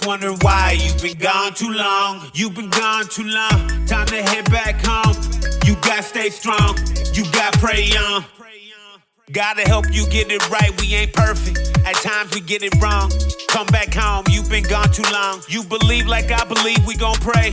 just wondering why you've been gone too long. You've been gone too long. Time to head back home. You gotta stay strong. You gotta pray on. Gotta help you get it right. We ain't perfect. At times we get it wrong. Come back home. You've been gone too long. You believe like I believe. We gon' pray.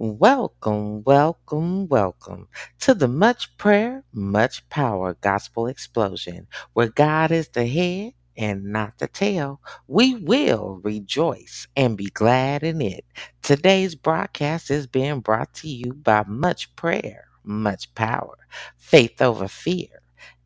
Welcome, welcome, welcome to the Much Prayer, Much Power Gospel Explosion, where God is the head and not the tail. We will rejoice and be glad in it. Today's broadcast is being brought to you by Much Prayer, Much Power, Faith Over Fear.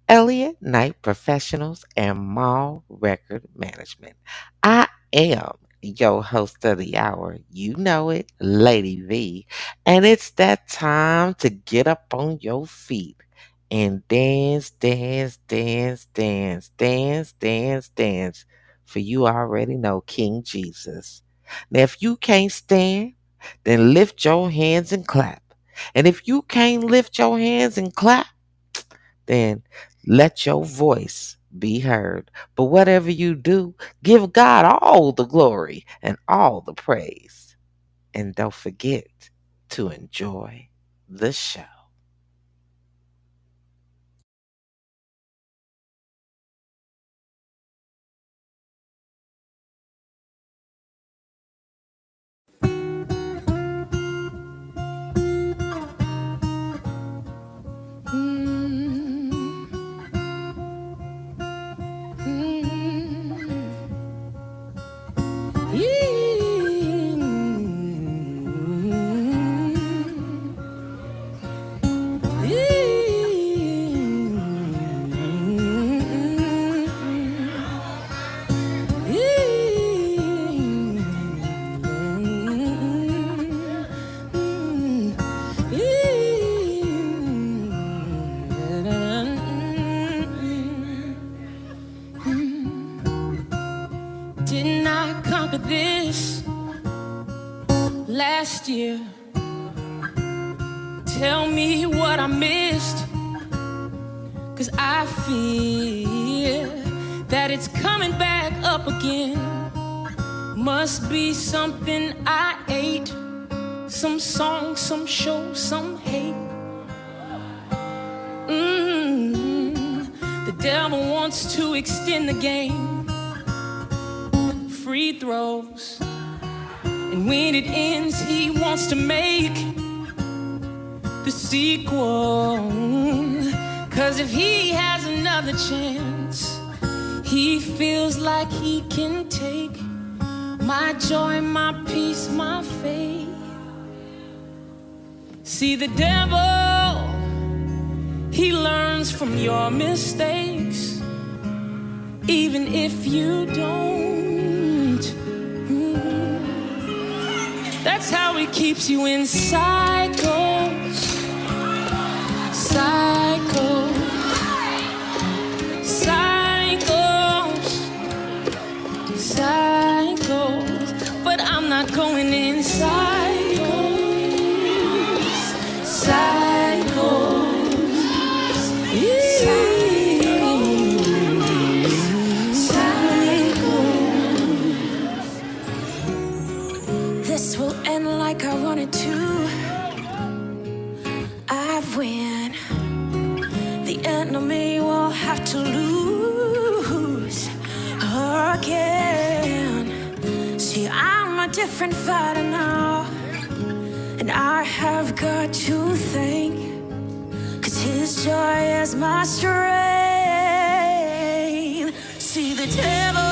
Elliott Knight Professionals and Mall Record Management. I am your host of the hour. You know it, Lady V. And it's that time to get up on your feet and dance, dance, dance, dance, dance, dance, dance. For you already know King Jesus. Now, if you can't stand, then lift your hands and clap. And if you can't lift your hands and clap, then let your voice be heard. But whatever you do, give God all the glory and all the praise. And don't forget to enjoy the show. Some show, some hate. Mm, the devil wants to extend the game free throws. And when it ends, he wants to make the sequel. Cause if he has another chance, he feels like he can take my joy, my peace, my faith. See, the devil, he learns from your mistakes, even if you don't. Mm-hmm. That's how he keeps you in cycles. Cycles. Cycles. Different fighter now. And I have got to thank, cause his joy is my strength. See, the devil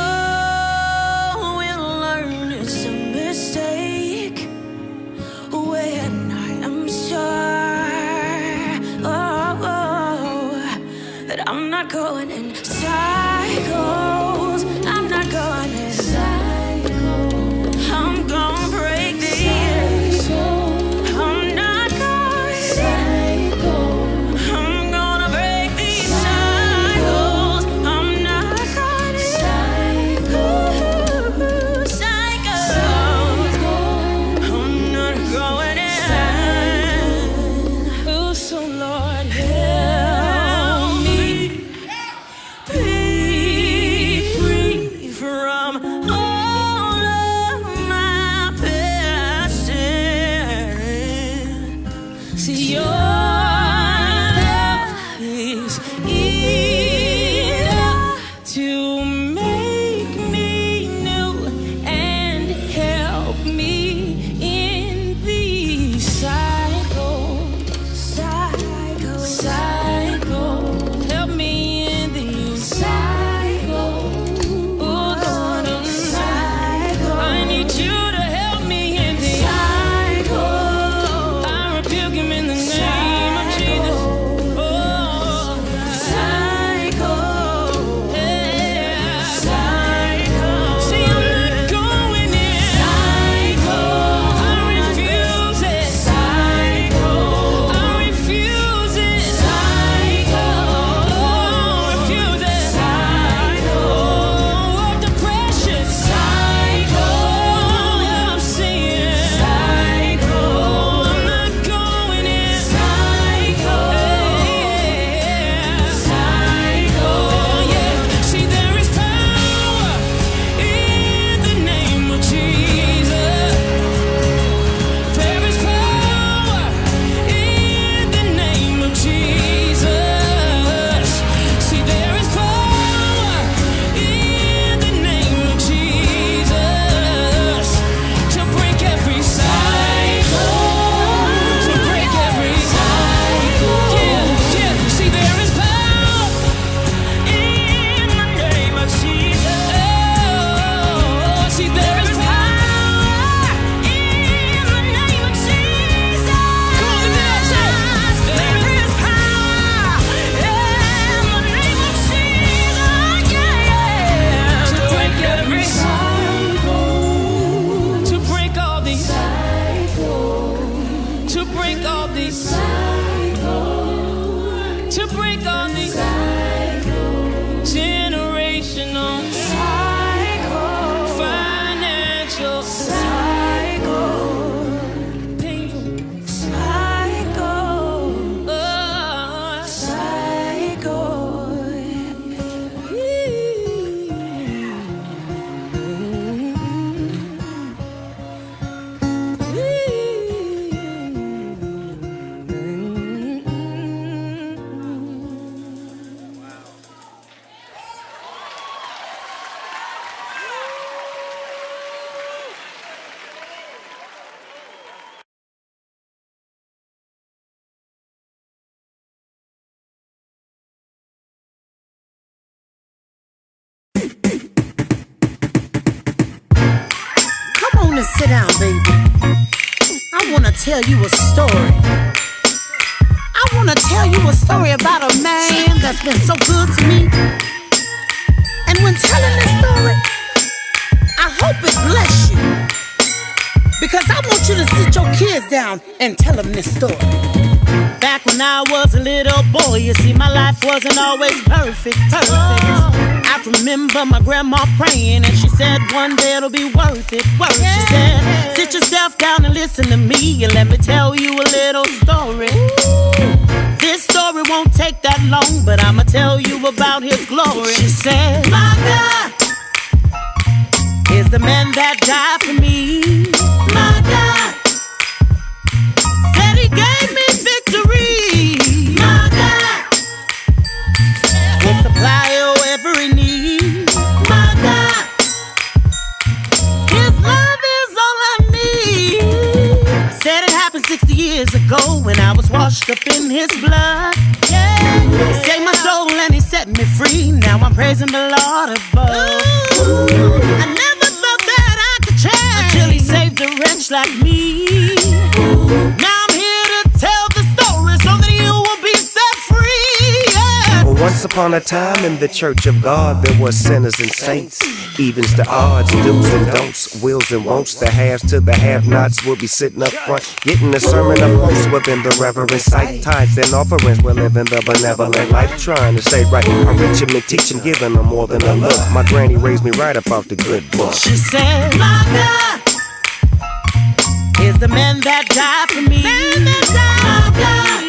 will learn it's a mistake when I am sure oh, oh, that I'm not going tell you a story. I want to tell you a story about a man that's been so good to me. And when telling this story, I hope it bless you. Because I want you to sit your kids down and tell them this story. Back when I was a little boy, you see, my life wasn't always perfect, perfect. I remember my grandma praying, and she said one day it'll be worth it. Worth. Yeah. She said, sit yourself down and listen to me, and let me tell you a little story. This story won't take that long, but I'ma tell you about his glory. She said, My God is the man that died for me. My God said he gave me years ago when I was washed up in His blood. Yeah, He saved my soul and He set me free. Now I'm praising the Lord above. Ooh. I never thought that I could change until he saved a wretch like me. Now Once upon a time in the church of God, there were sinners and saints, evens to odds, do's and don'ts, wills and won'ts. The haves to the have-nots will be sitting up front, getting a sermon up close within the reverend sight. Tithes and offerings we're in the benevolent life, trying to stay right. I reach him and teach him, giving them more than a look. My granny raised me right up off the good book. She said, My God is the man that died for me. Man that died for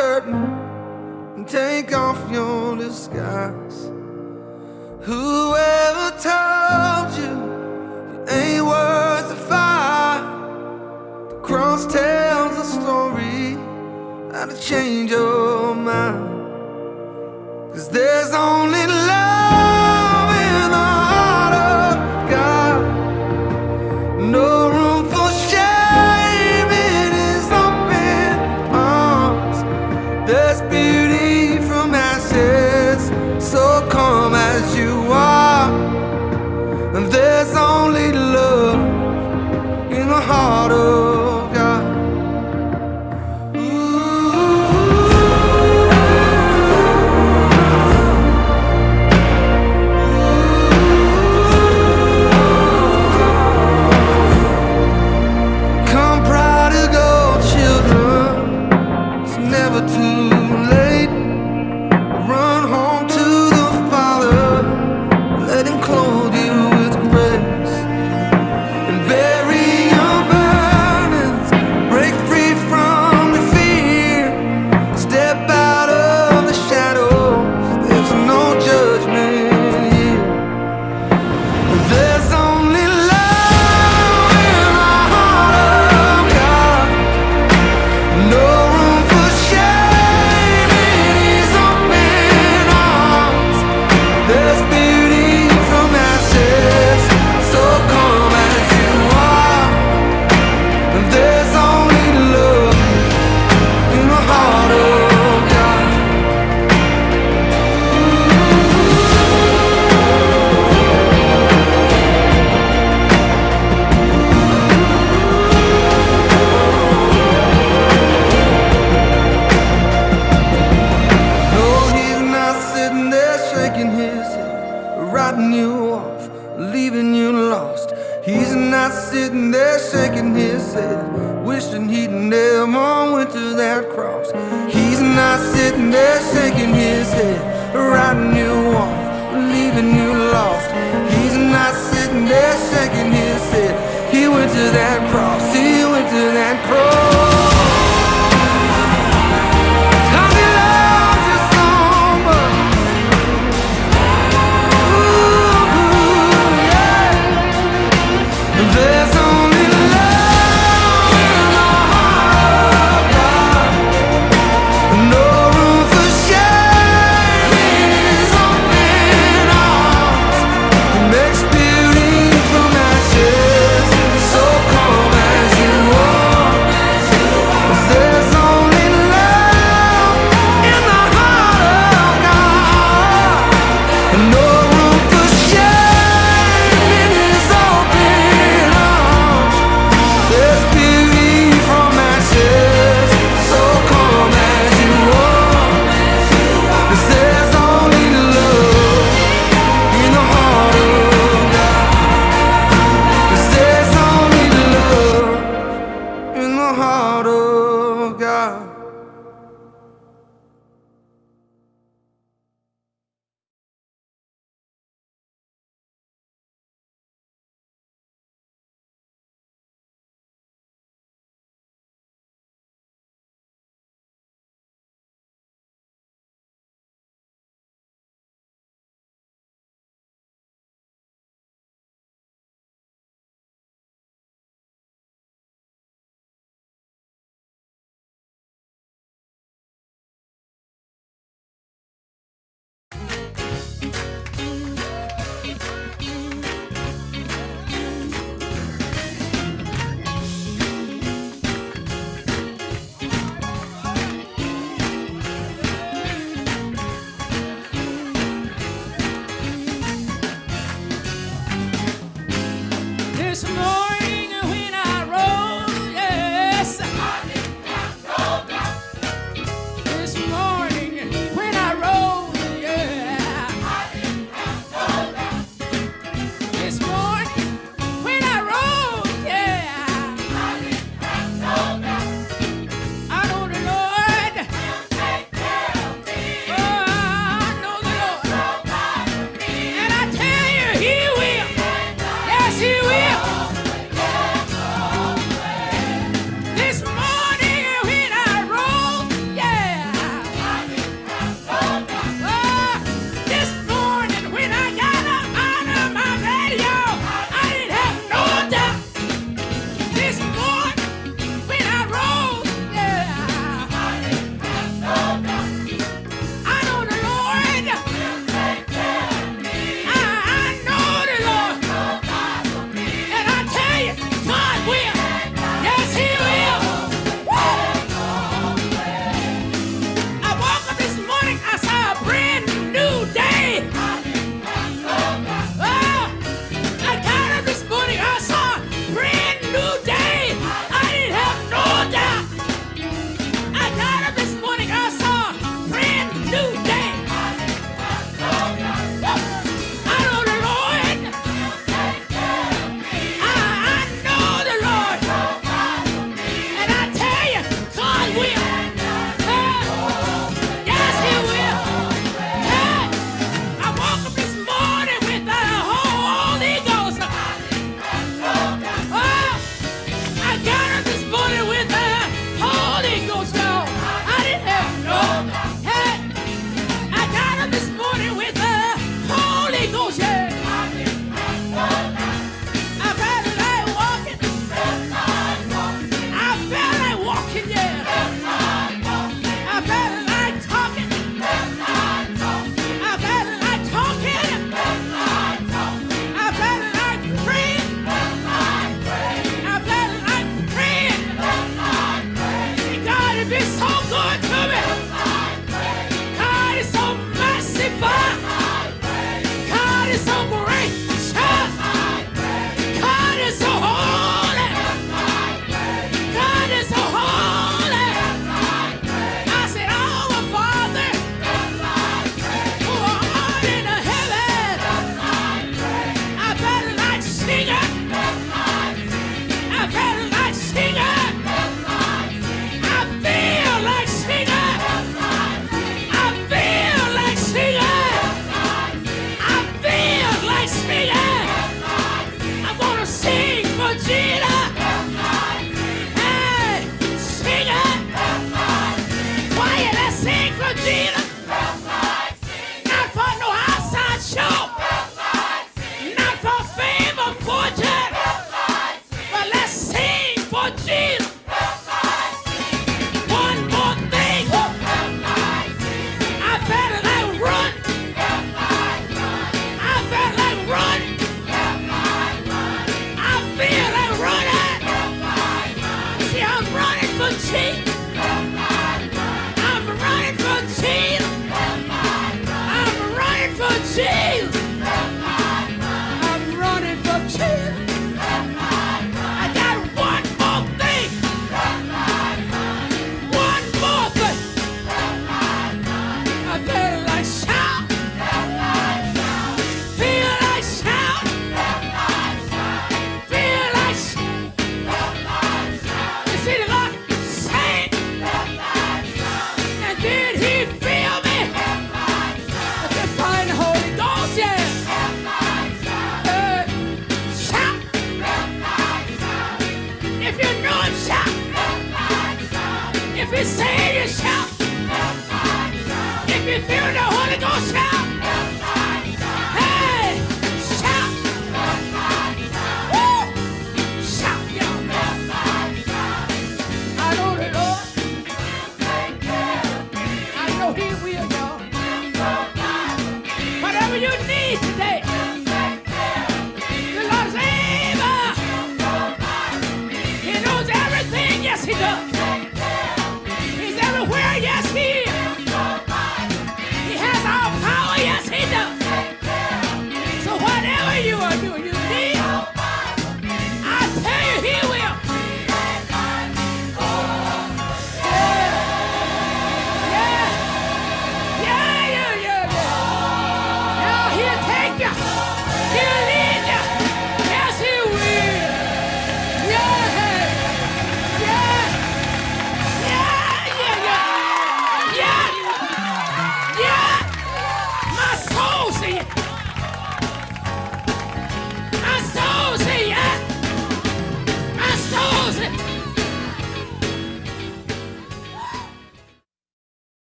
curtain and take off your disguise. Whoever told you you ain't worth the fight? The cross tells a story how to change your mind. Cause there's only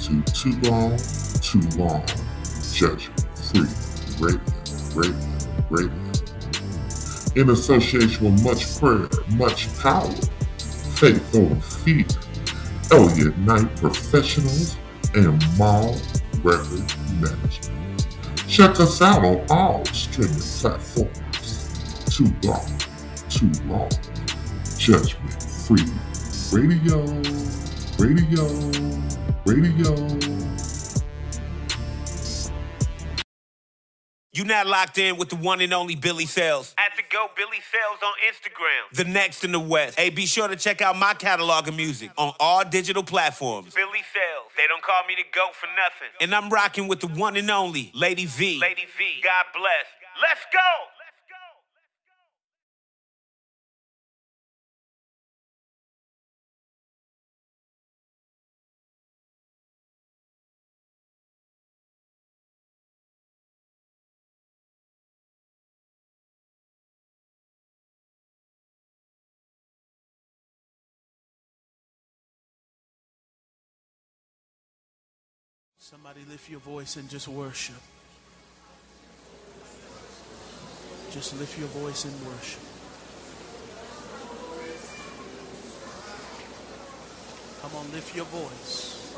to Too Long, Too Long, Judgment Free Radio, Radio, Radio. In association with much prayer, much power, faith over fear, Elliott Knight Professionals, and Mall Record Management. Check us out on all streaming platforms. Too Long, Too Long, Judgment Free Radio, Radio, Radio. You now locked in with the one and only Billy Sales. At the Go Billy Sales on Instagram. The next in the West. Hey, be sure to check out my catalog of music on all digital platforms. Billy Sales. They don't call me the GOAT for nothing. And I'm rocking with the one and only Lady V. Lady V. God bless. Let's go. Somebody lift your voice and just worship. Just lift your voice and worship. Come on, lift your voice.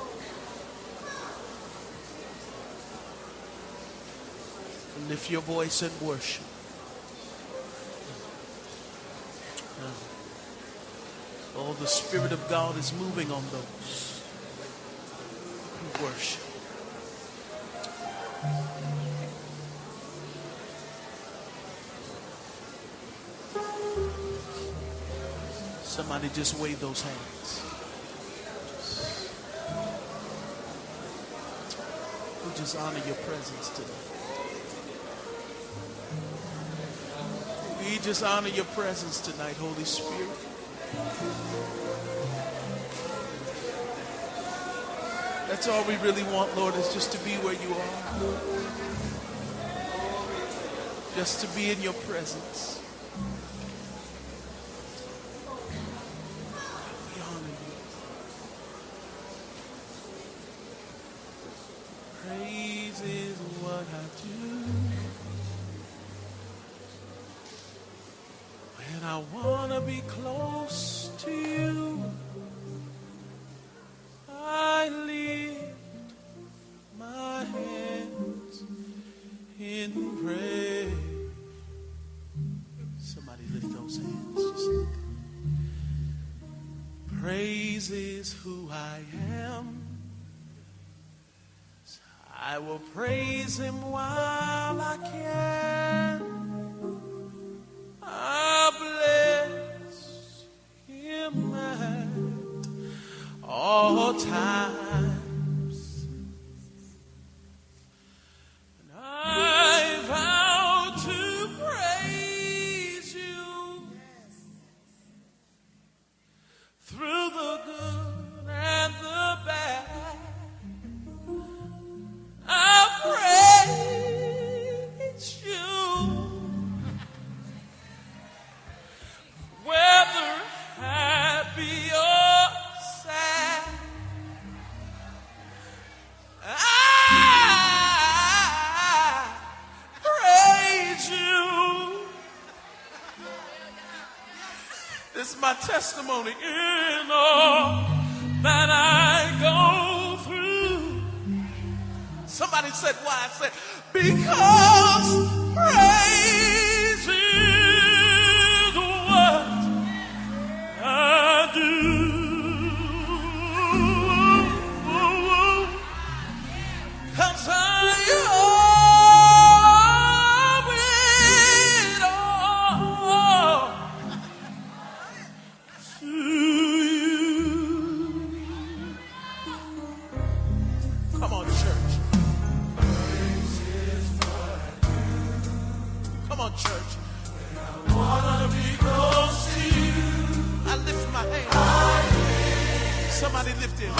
Lift your voice and worship. Oh, the Spirit of God is moving on those who worship. Somebody just wave those hands. We just honor your presence today. We just honor your presence tonight, Holy Spirit. That's all we really want, Lord, is just to be where you are. Just to be in your presence. testimony in all that I go through. Somebody said, why? I said, because Somebody lift him.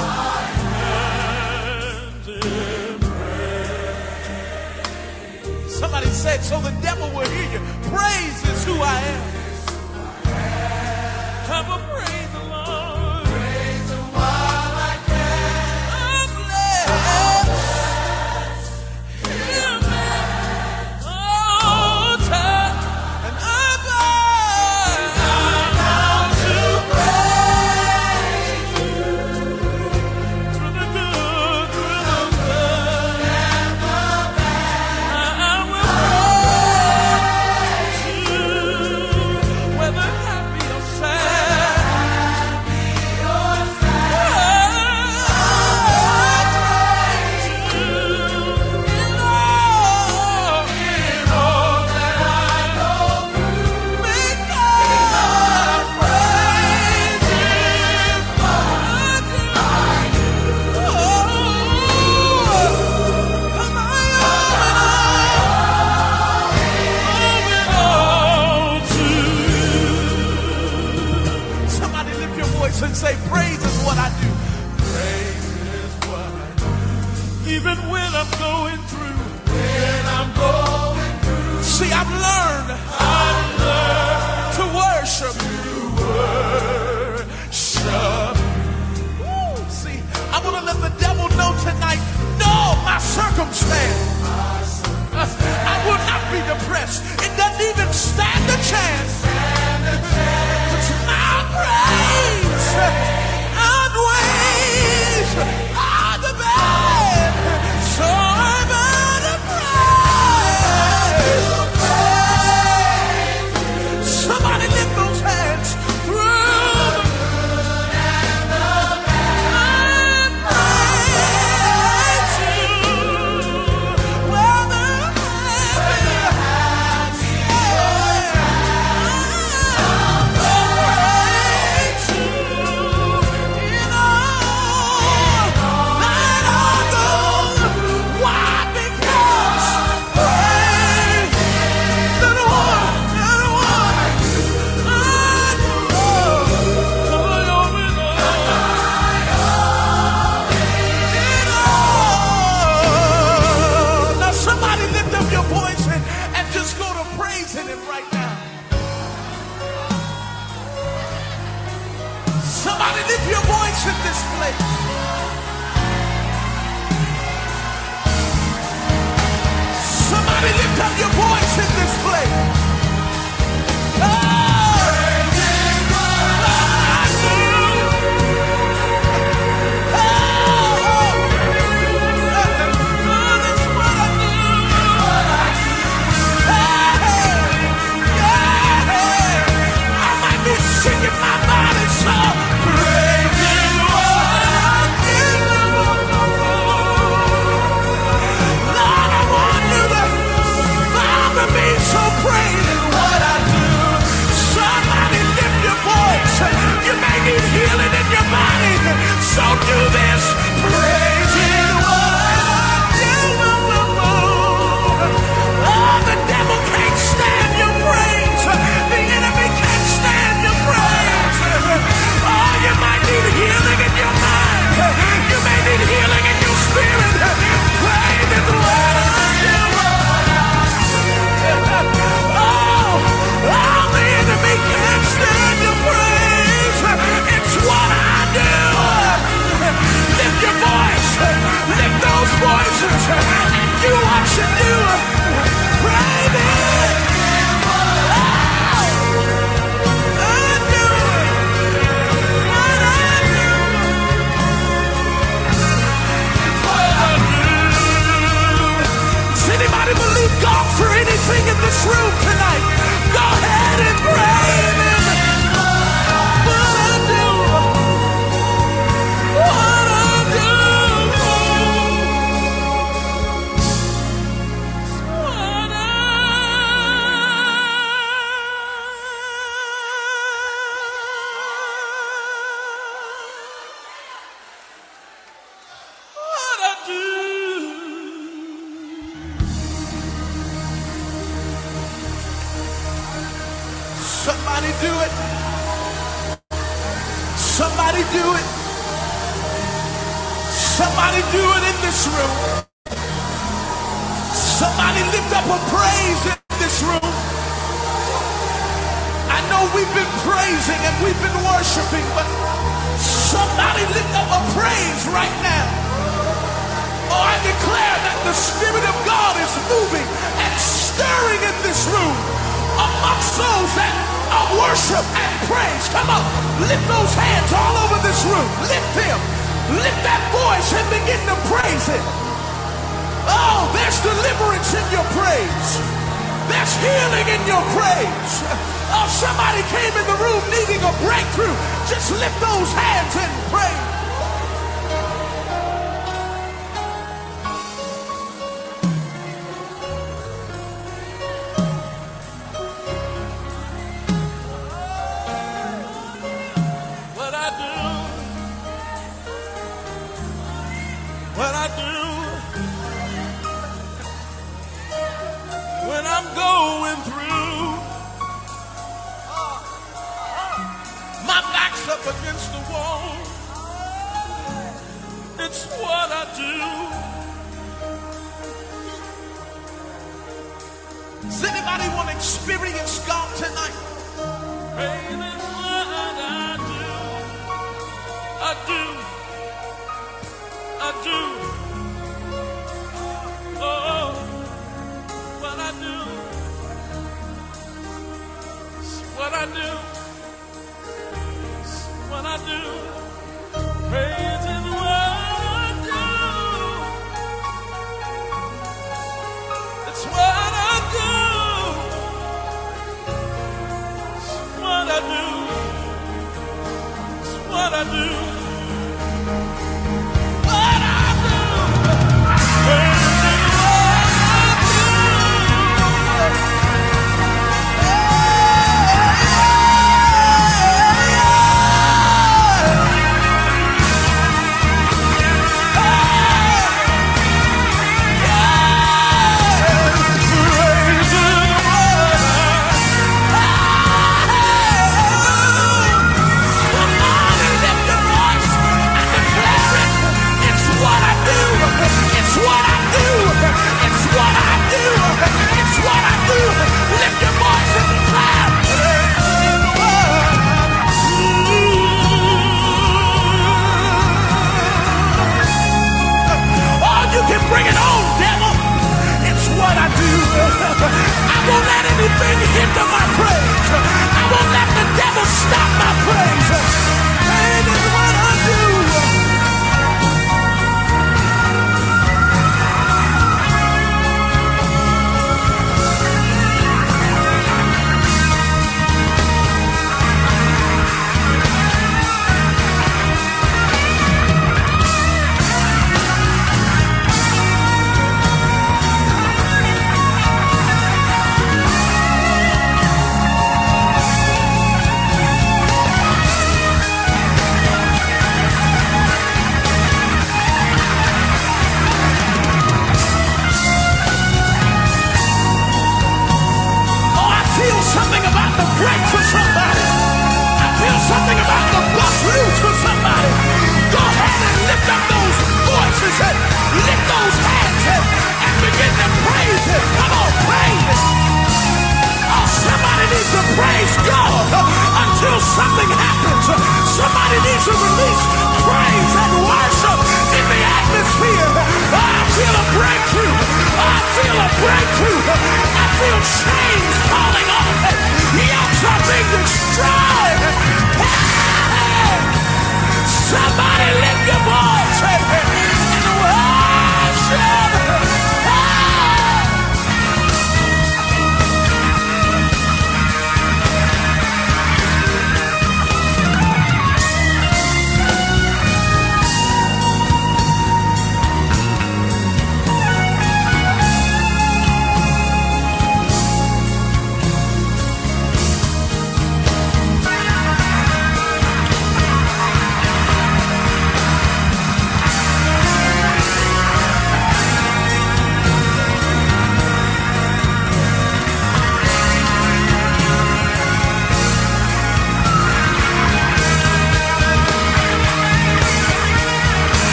Somebody said, so the devil will hear you. Praise is who I am. Come a praise.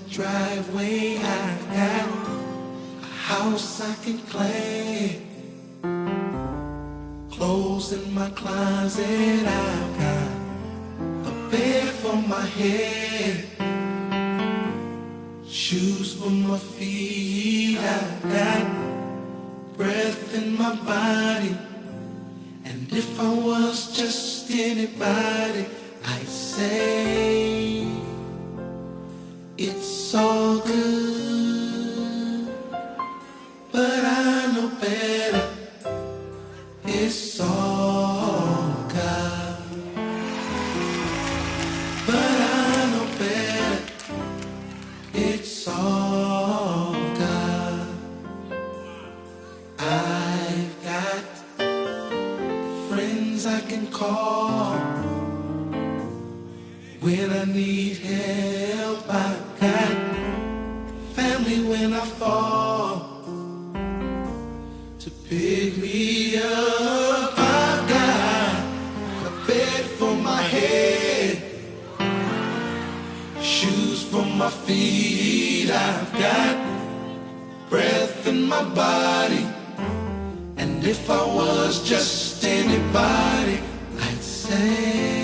Driveway. I've got a house I can claim, clothes in my closet. I've got a bed for my head, shoes for my feet. I've got breath in my body. And if I was just anybody, I'd say it's all good. But I know better. It's all God. But I know better. It's all God. I've got friends I can call when I need help. When I fall to pick me up. I've got a bed for my head, shoes for my feet. I've got breath in my body. And if I was just anybody, I'd say,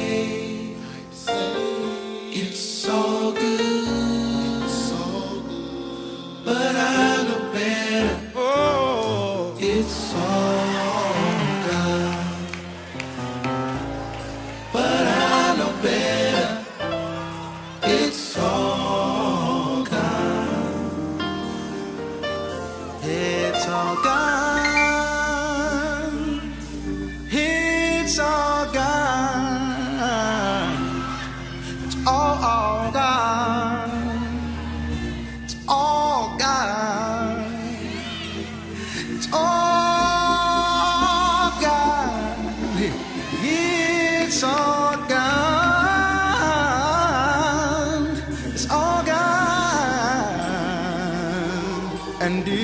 gone. And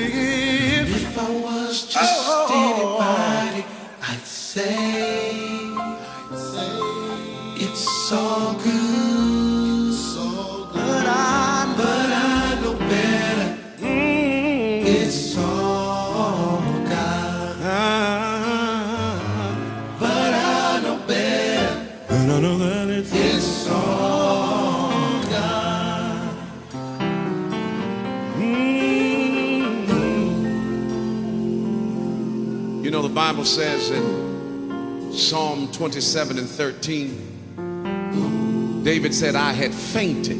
Bible says in Psalm 27 and 13, David said, I had fainted,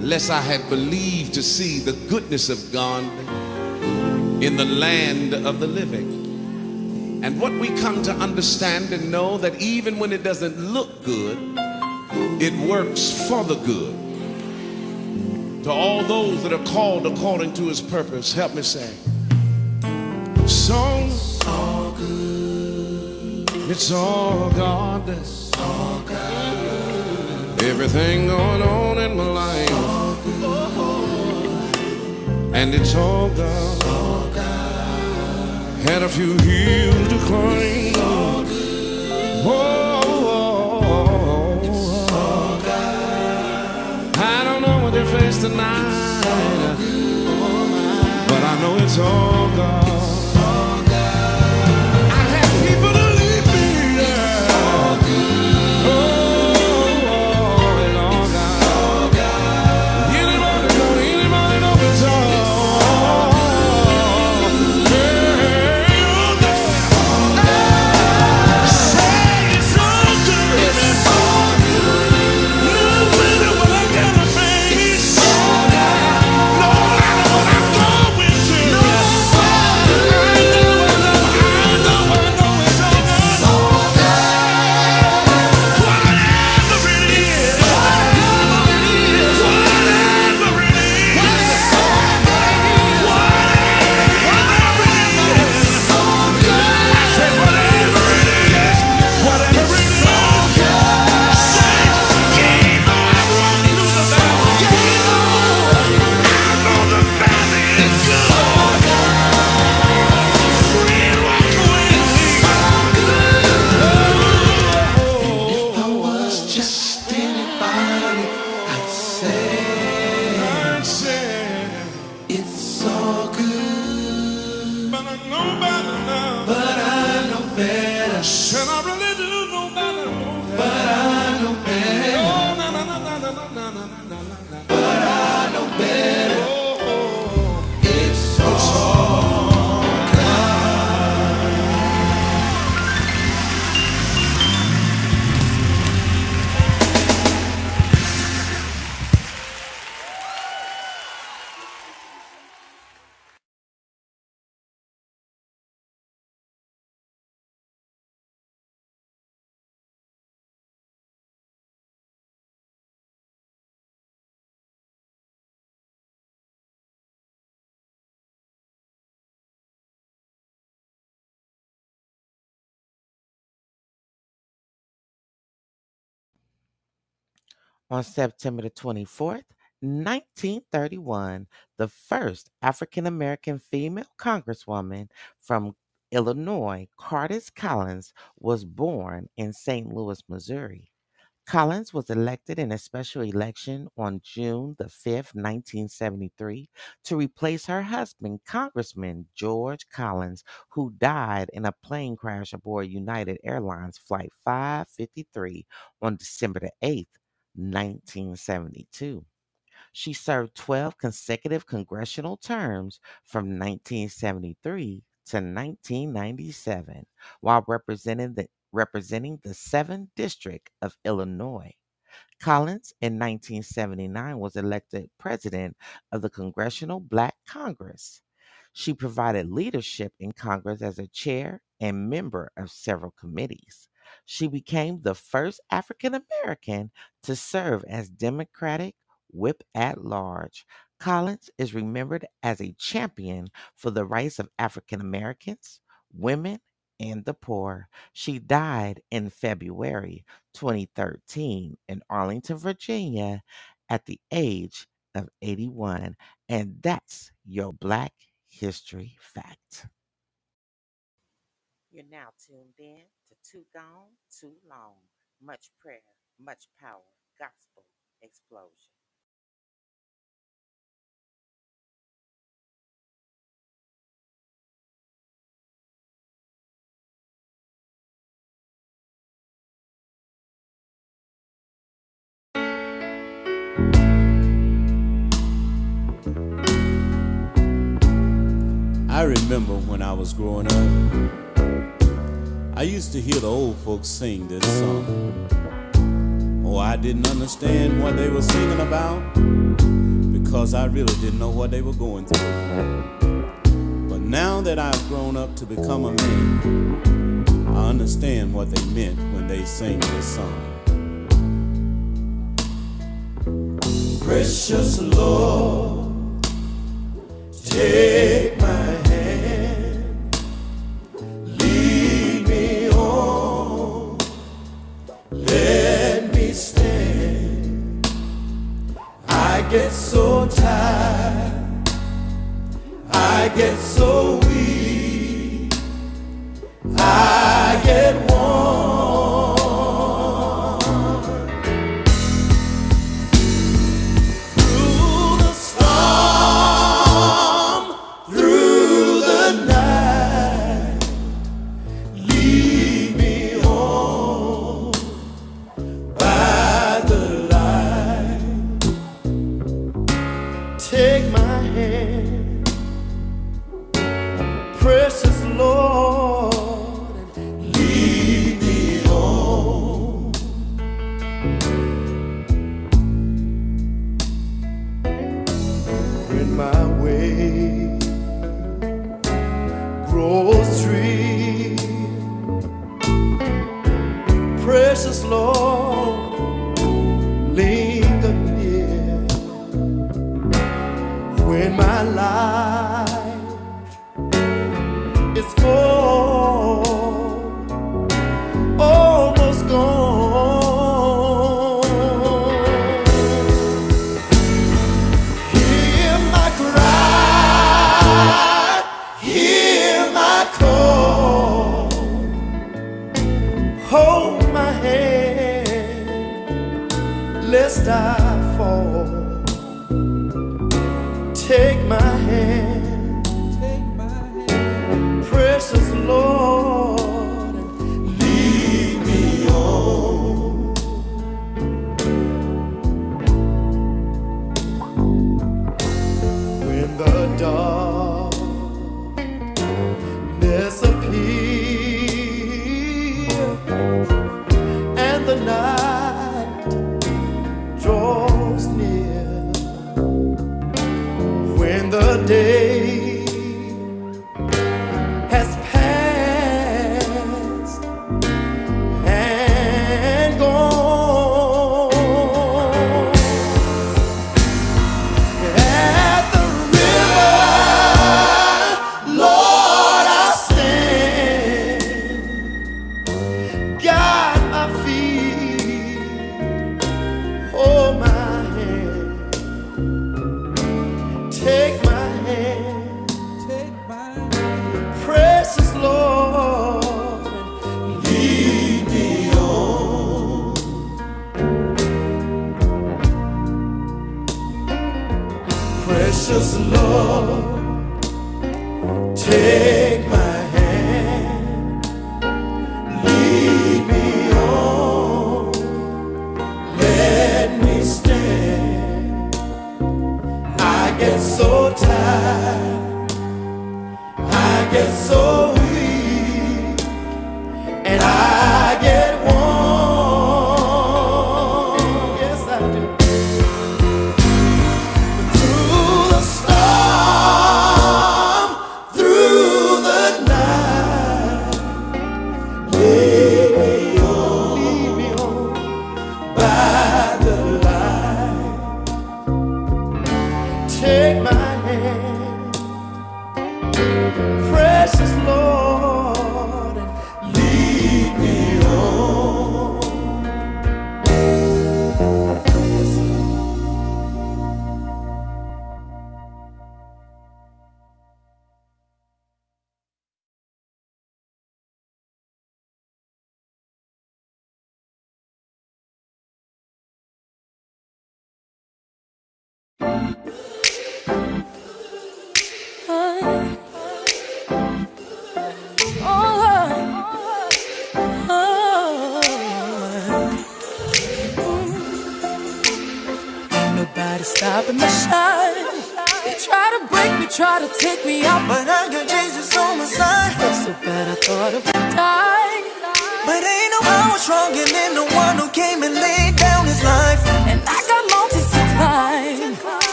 lest I had believed to see the goodness of God in the land of the living. And what we come to understand and know that even when it doesn't look good, it works for the good. To all those that are called according to his purpose, help me say, song. All good. It's all God. It's all God. Everything going on in my life. And it's all God. All God. Had a few hills to climb. All good. Whoa. God. I don't know what they face tonight. But I know it's all On September the 24th, 1931, the first African American female congresswoman from Illinois, Cardiss Collins, was born in St. Louis, Missouri. Collins was elected in a special election on June the 5th, 1973, to replace her husband, Congressman George Collins, who died in a plane crash aboard United Airlines Flight 553 on December the 8th, 1972. She served 12 consecutive congressional terms from 1973 to 1997 while representing the representing the 7th District of Illinois. Collins in 1979 was elected president of the Congressional Black Congress. She provided leadership in Congress as a chair and member of several committees. She became the first African American to serve as Democratic whip at large. Collins is remembered as a champion for the rights of African Americans, women, and the poor. She died in February 2013 in Arlington, Virginia, at the age of 81. And that's your Black History Fact. You're now tuned in Too Gone, Too Long. Much prayer, much power, gospel explosion. I remember when I was growing up, I used to hear the old folks sing this song. Oh, I didn't understand what they were singing about because I really didn't know what they were going through. But now that I've grown up to become a man, I understand what they meant when they sang this song. Precious Lord, take my get so tired, I get so weak, I get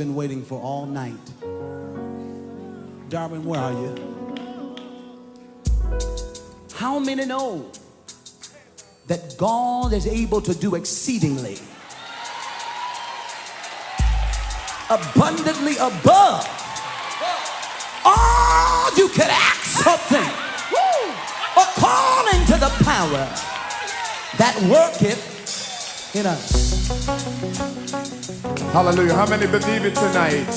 been waiting for all night. Darwin, where are you? How many know that God is able to do exceedingly, abundantly above all you could ask something, according to the power that worketh in us. Hallelujah. How many believe it tonight?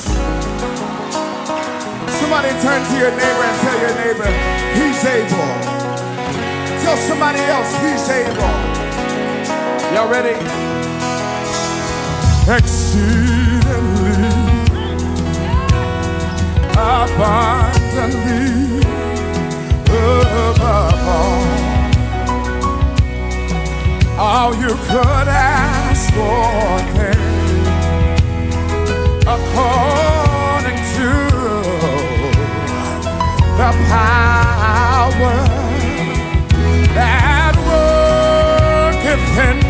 Somebody turn to your neighbor and tell your neighbor, He's able. Tell somebody else, He's able. Y'all ready? Exceedingly abundantly above all all you could ask for came according to the power that worketh in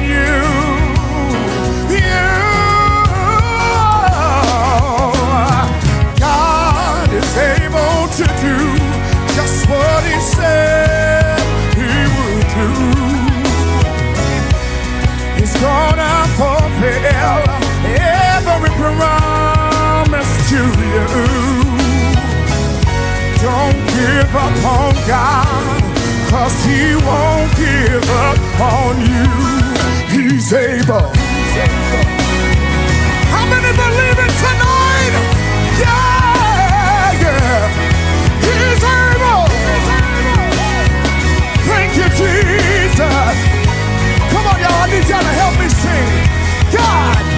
give up on God, cause he won't give up on you. He's able. How many believe it tonight? Yeah, yeah. He's able. Thank you, Jesus. Come on, y'all. I need y'all to help me sing. God.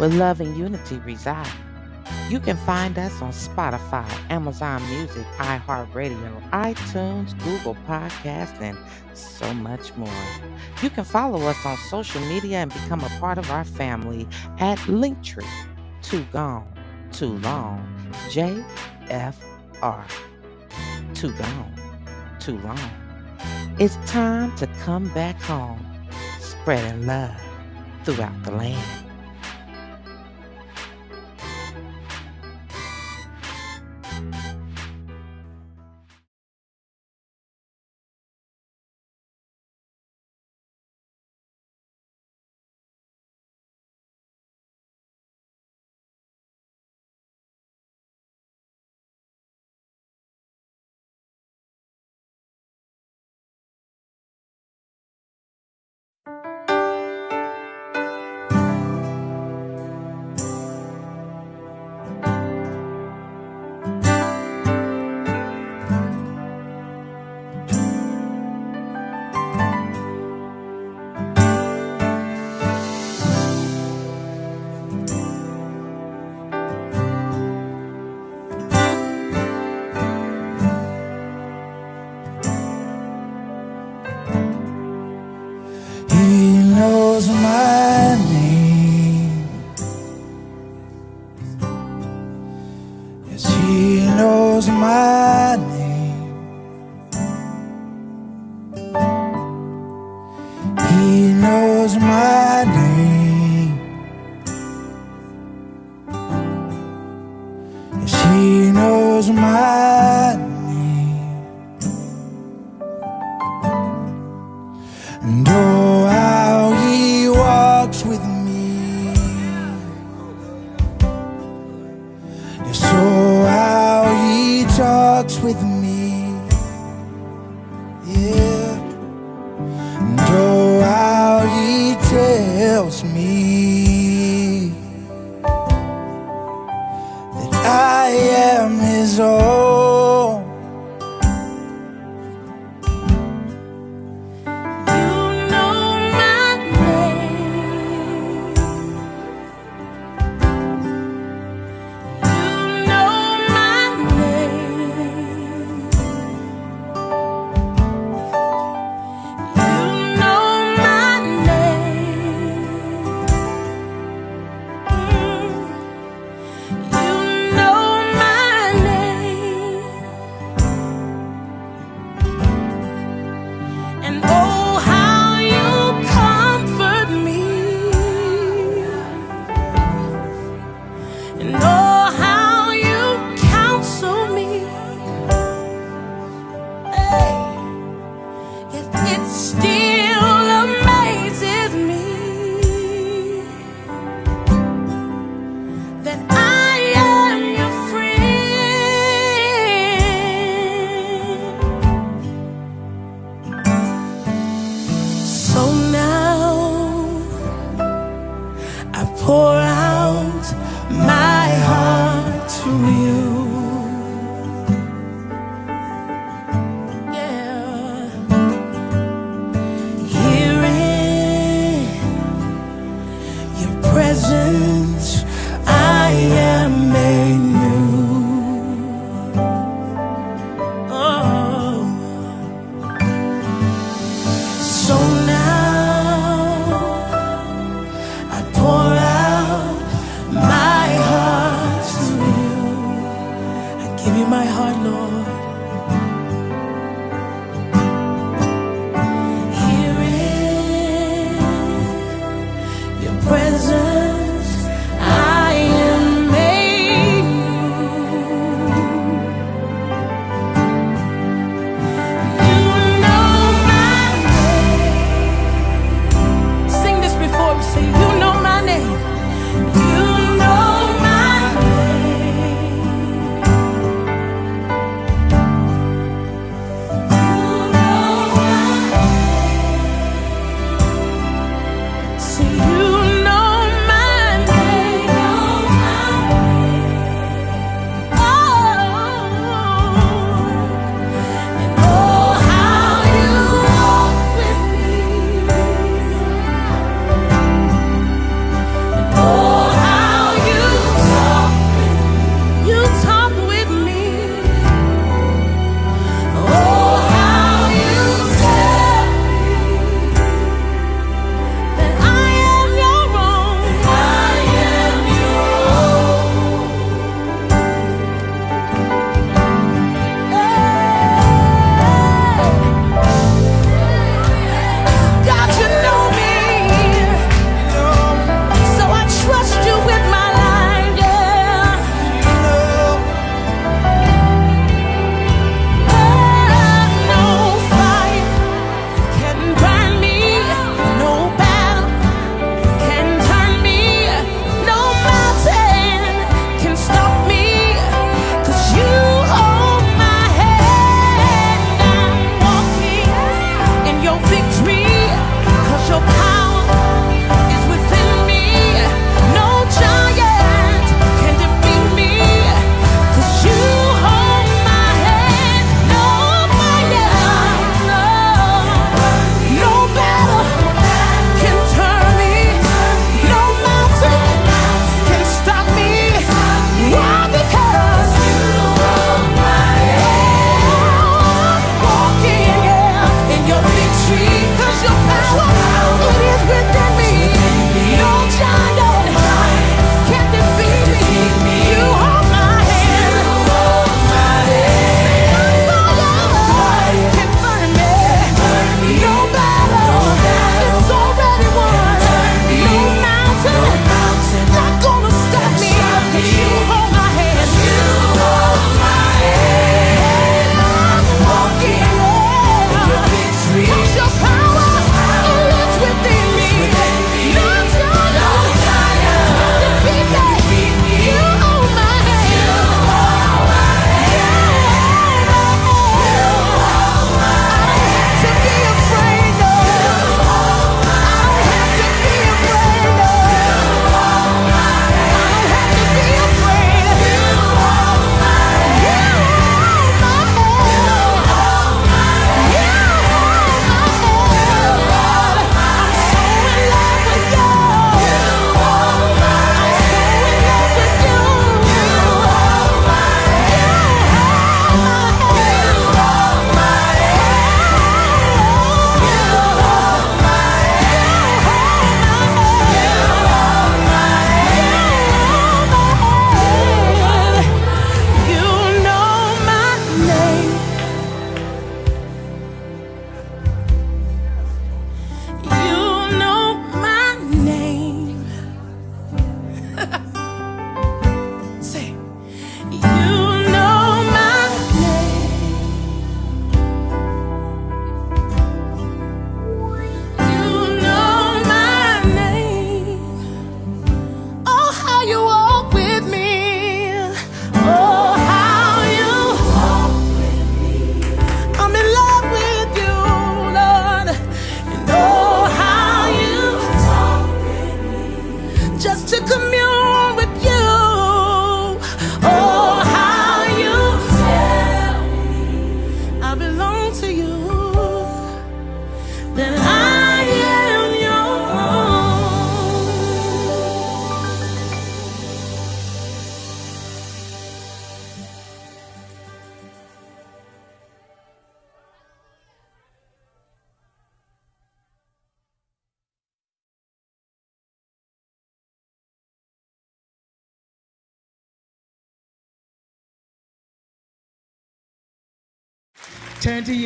where love and unity reside. You can find us on Spotify, Amazon Music, iHeartRadio, iTunes, Google Podcasts, and so much more. You can follow us on social media and become a part of our family at Linktree. Too Gone, Too Long, JFR. Too Gone, Too Long. It's time to come back home, spreading love throughout the land.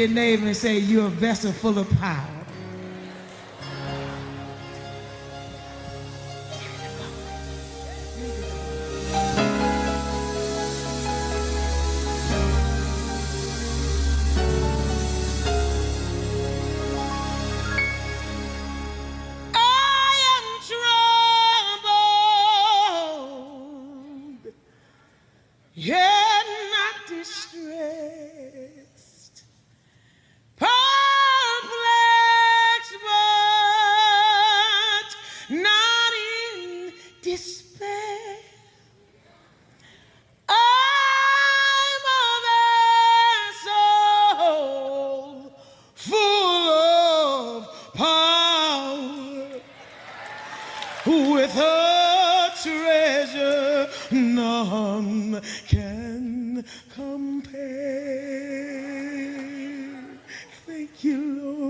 your neighbor and say, You're a vessel full of power. can compare. Thank you, Lord.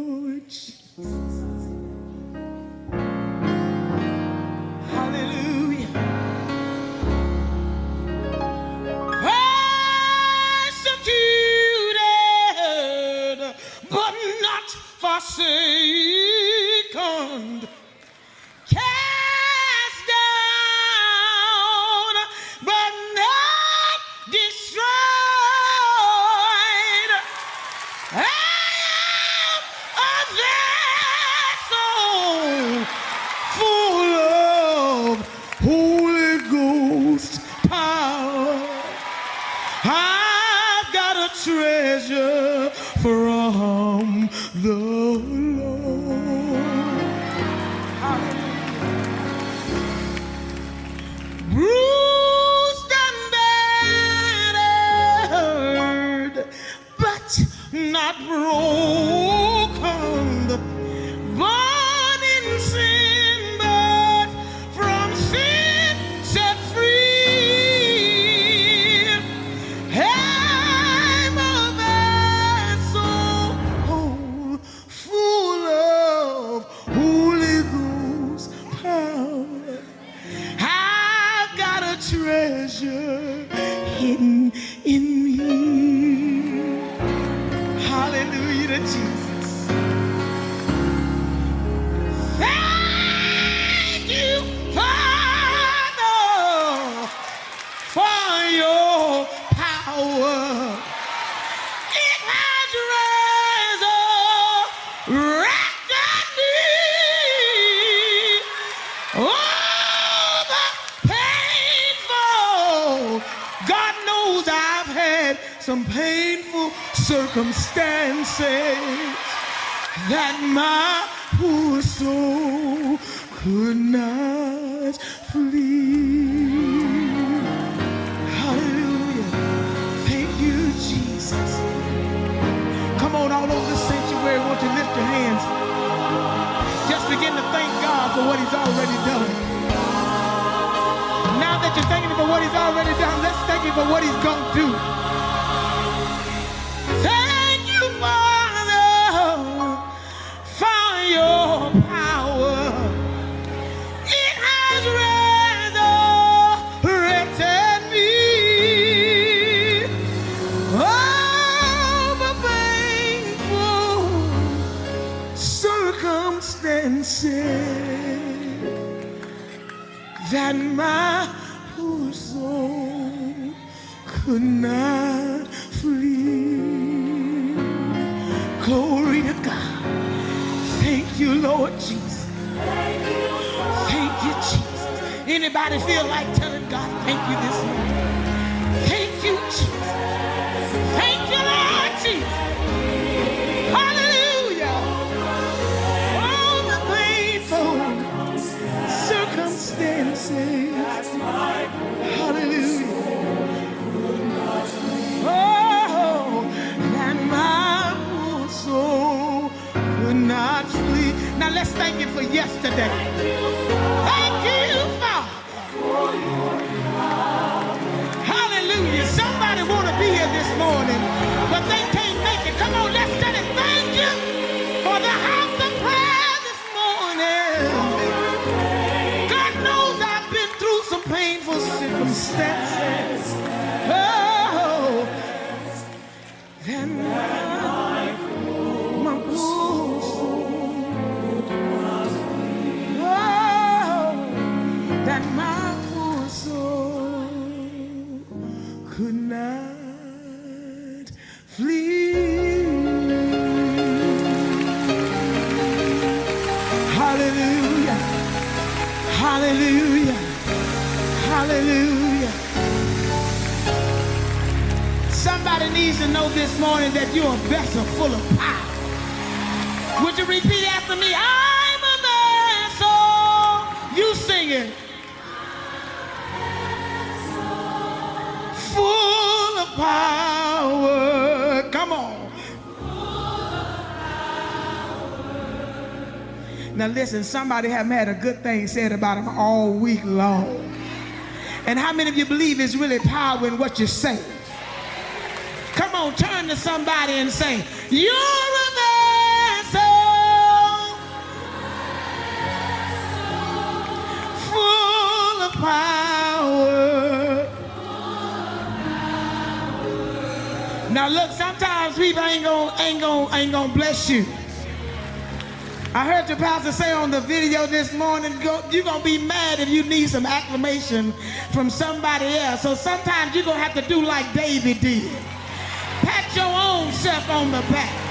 Listen, somebody haven't had a good thing said about them all week long. And how many of you believe there's really power in what you say? Come on, turn to somebody and say, You're a vessel full of power. Now look, sometimes people ain't gonna ain't gonna ain't gonna bless you. I heard your pastor say on the video this morning, you're gonna be mad if you need some acclamation from somebody else. So sometimes you're gonna have to do like David did. Pat your own self on the back.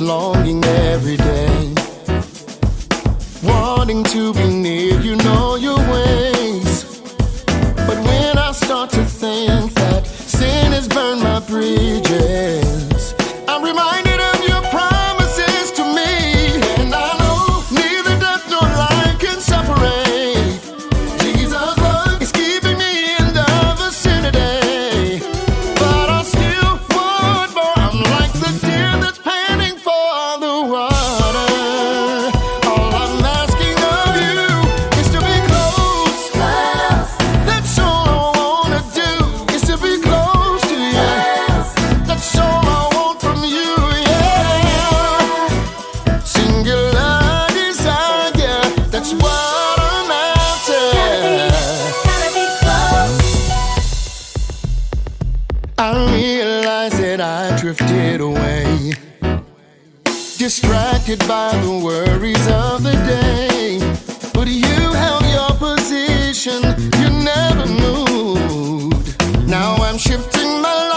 Longing I realize that I drifted away, distracted by the worries of the day. But you held your position, you never moved. Now I'm shifting my life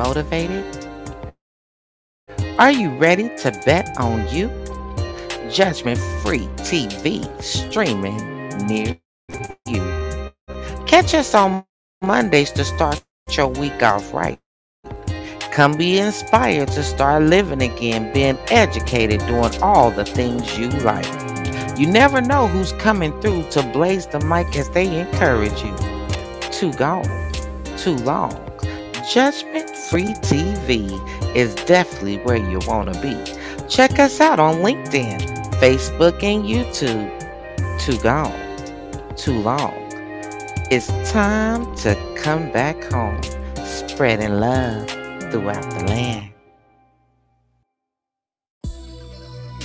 motivated? Are you ready to bet on you? Judgment Free TV streaming near you. Catch us on Mondays to start your week off right. Come be inspired to start living again, being educated, doing all the things you like. You never know who's coming through to blaze the mic as they encourage you. Too gone, too long. Judgment Free TV is definitely where you want to be. Check us out on LinkedIn, Facebook, and YouTube. Too gone, too long. It's time to come back home, spreading love throughout the land.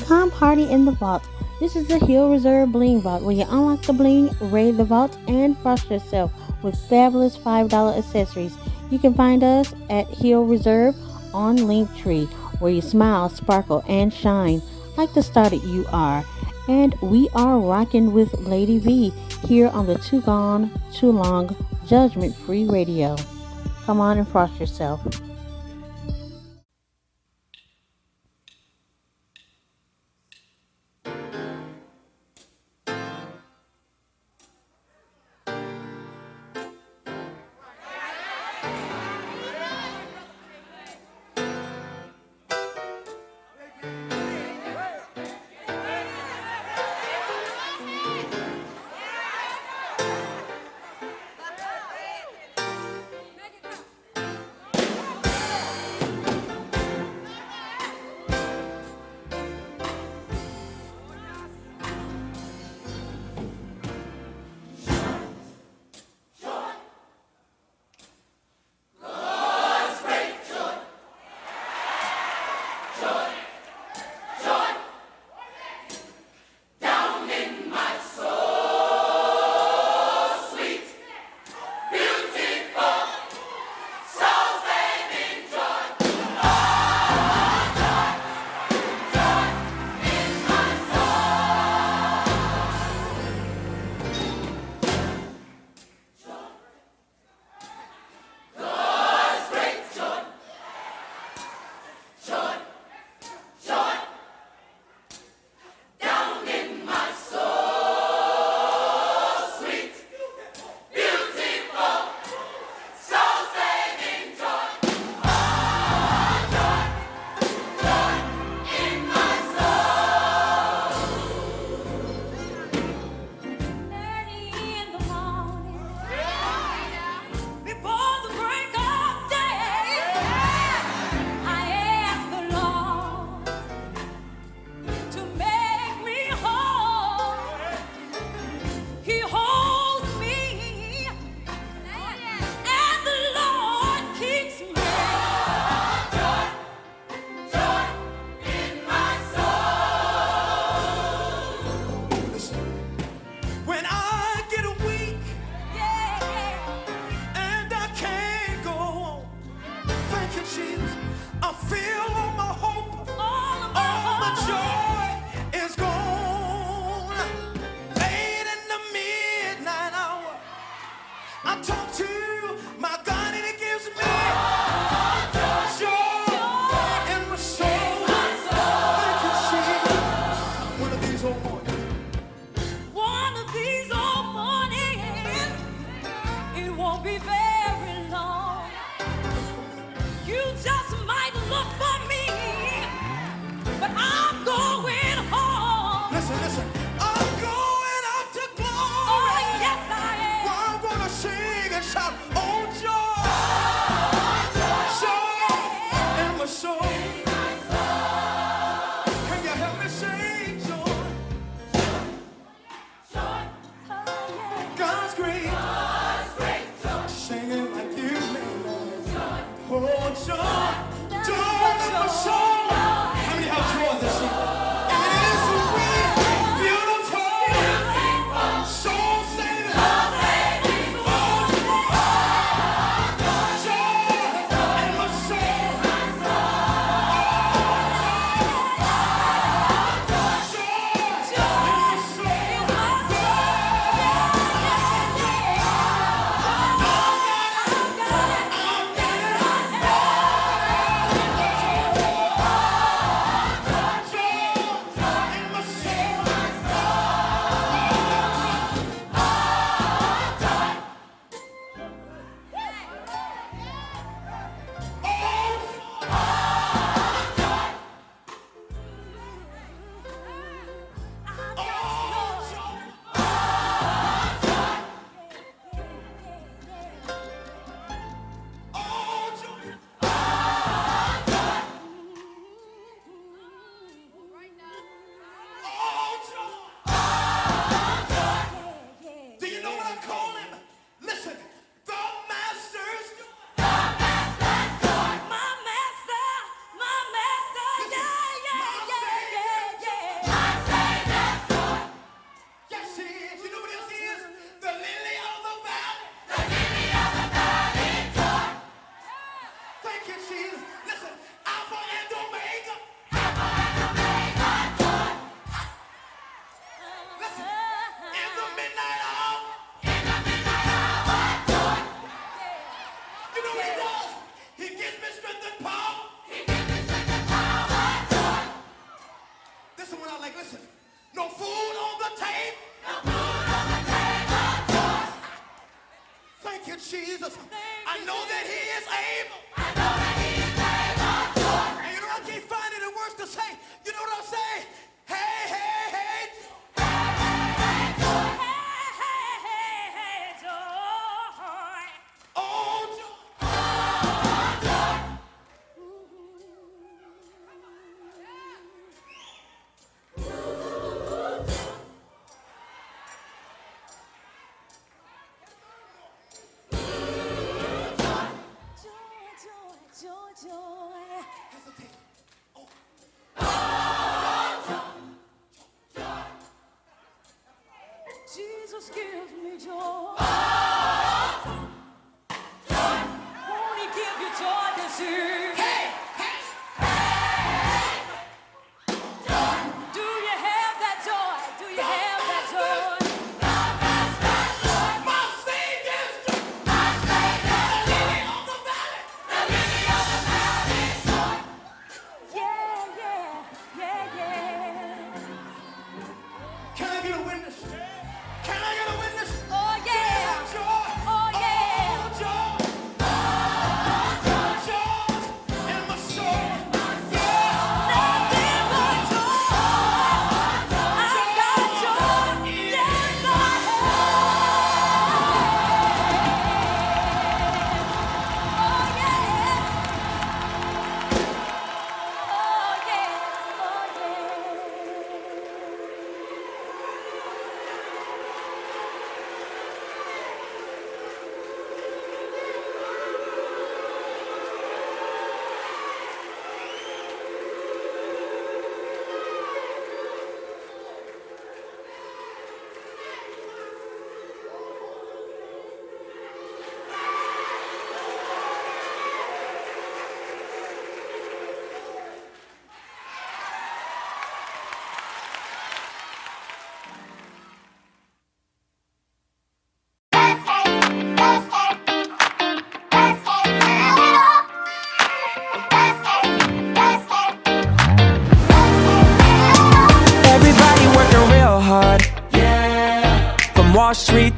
Come party in the vault. This is the Hill Reserve Bling Vault where you unlock the bling, raid the vault, and frost yourself with fabulous $5 accessories. You can find us at Hill Reserve on Linktree where you smile, sparkle, and shine like the star that you are. And we are rocking with Lady V here on the Too Gone, Too Long Judgment Free Radio. Come on and frost yourself.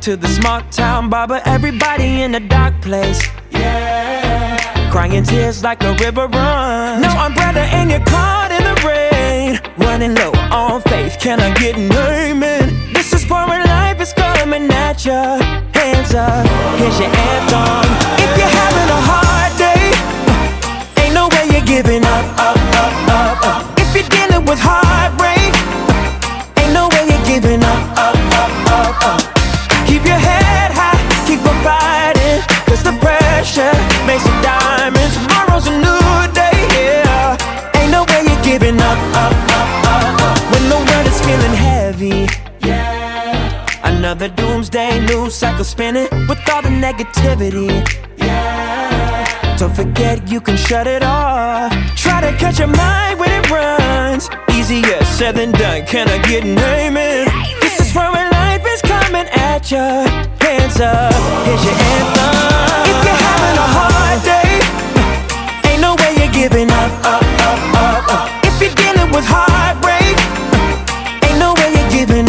To the small town barber, everybody in a dark place. Yeah. Crying tears like a river run. No umbrella and you're caught in the rain. Running low on faith, can I get an amen? This is for when life is coming at ya. Hands up, here's your anthem. If you're having a hard day, ain't no way you're giving up, up, up, up, up. If you're dealing with heartbreak, ain't no way you're giving up, up, your head high, keep on fighting, cause the pressure makes a diamond. Tomorrow's a new day, yeah. Ain't no way you're giving up, up, up, up, up. When the world is feeling heavy, yeah. Another doomsday news cycle spinning with all the negativity, yeah. Don't forget you can shut it off. Try to catch your mind when it runs. Easier said than done. Can I get an amen? This is for when coming at ya. Hands up, here's your anthem. If you're having a hard day, ain't no way you're giving up, up, up, up, up. If you're dealing with heartbreak, ain't no way you're giving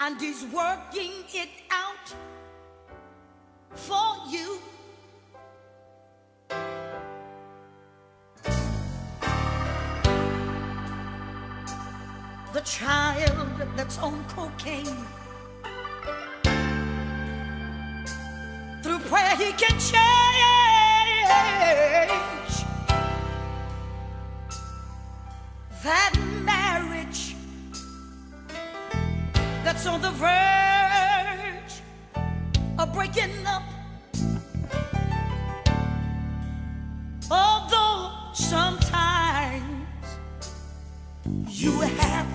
and is working it out for you. The child that's on cocaine. Through prayer, he can change. That that's on the verge of breaking up. Although sometimes you have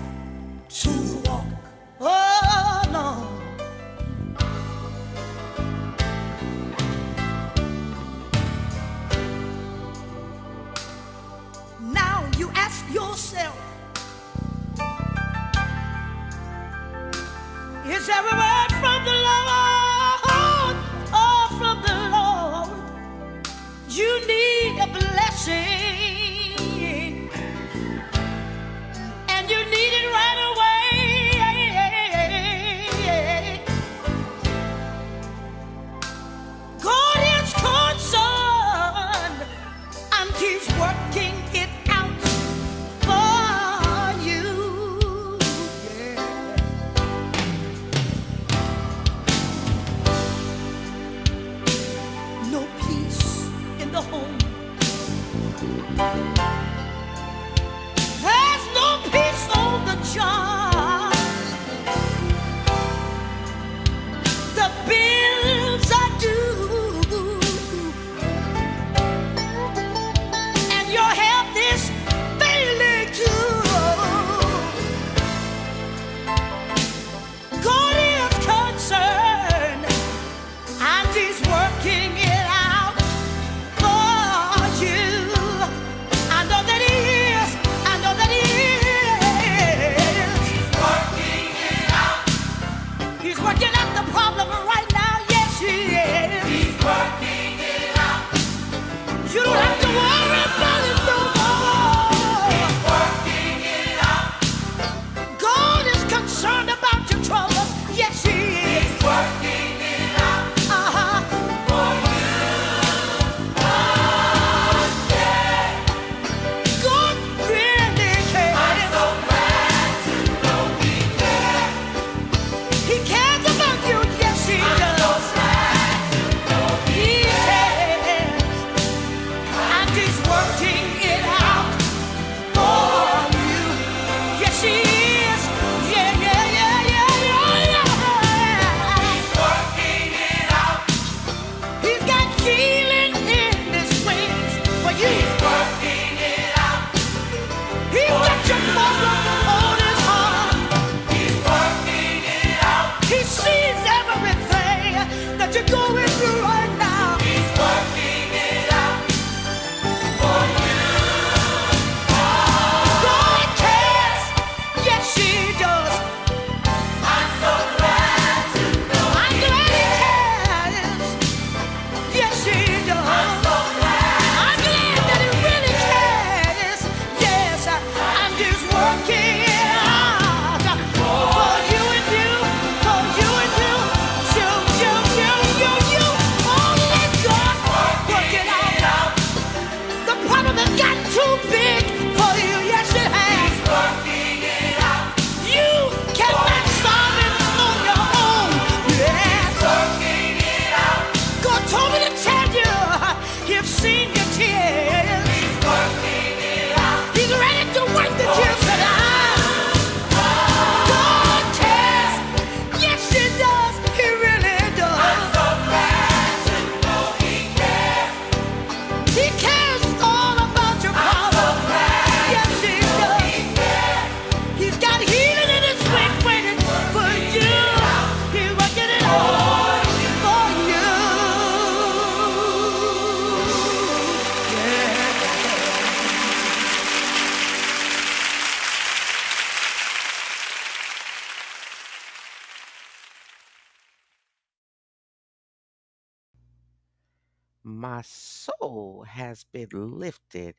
soul has been lifted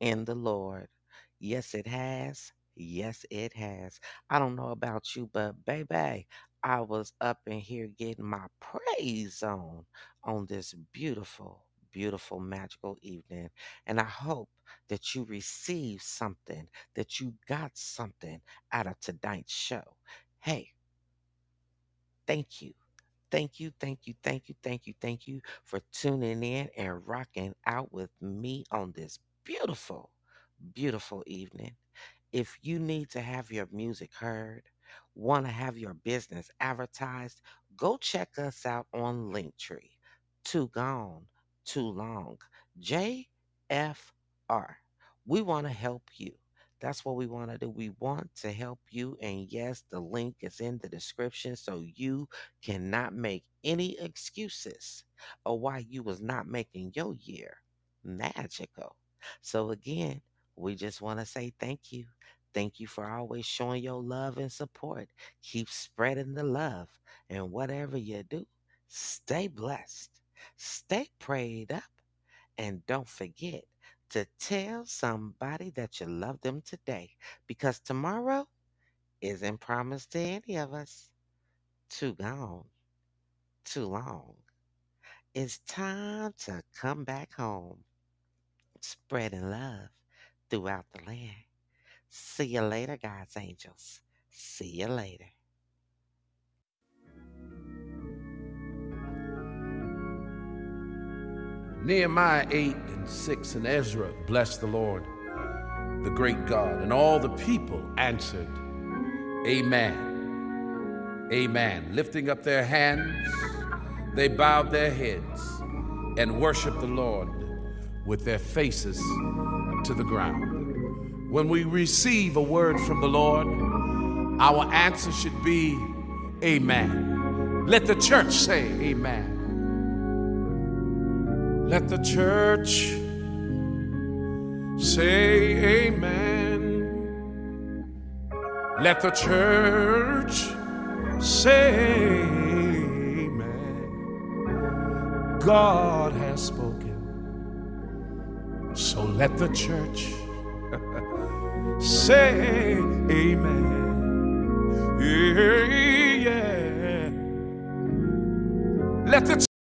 in the Lord. Yes, it has. Yes, it has. I don't know about you, but baby, I was up in here getting my praise on on this beautiful, beautiful, magical evening. And I hope that you received something, that you got something out of tonight's show. Hey, thank you. Thank you, thank you, thank you, thank you, thank you for tuning in and rocking out with me on this beautiful, beautiful evening. If you need to have your music heard, want to have your business advertised, go check us out on Linktree. Too gone, too long. JFR. We want to help you. That's what we want to do. We want to help you. And yes, the link is in the description so you cannot make any excuses of why you was not making your year magical. So again, we just want to say thank you. Thank you for always showing your love and support. Keep spreading the love. And whatever you do, stay blessed, stay prayed up, and don't forget to tell somebody that you love them today because tomorrow isn't promised to any of us. Too gone, too long. It's time to come back home, spreading love throughout the land. See you later, God's angels. See you later. Nehemiah 8 and 6 and Ezra blessed the Lord, the great God, and all the people answered, Amen. Amen. Lifting up their hands, they bowed their heads and worshiped the Lord with their faces to the ground. When we receive a word from the Lord, our answer should be Amen. Let the church say Amen. Let the church say amen. Let the church say amen. God has spoken. So let the church say amen. Yeah. Let the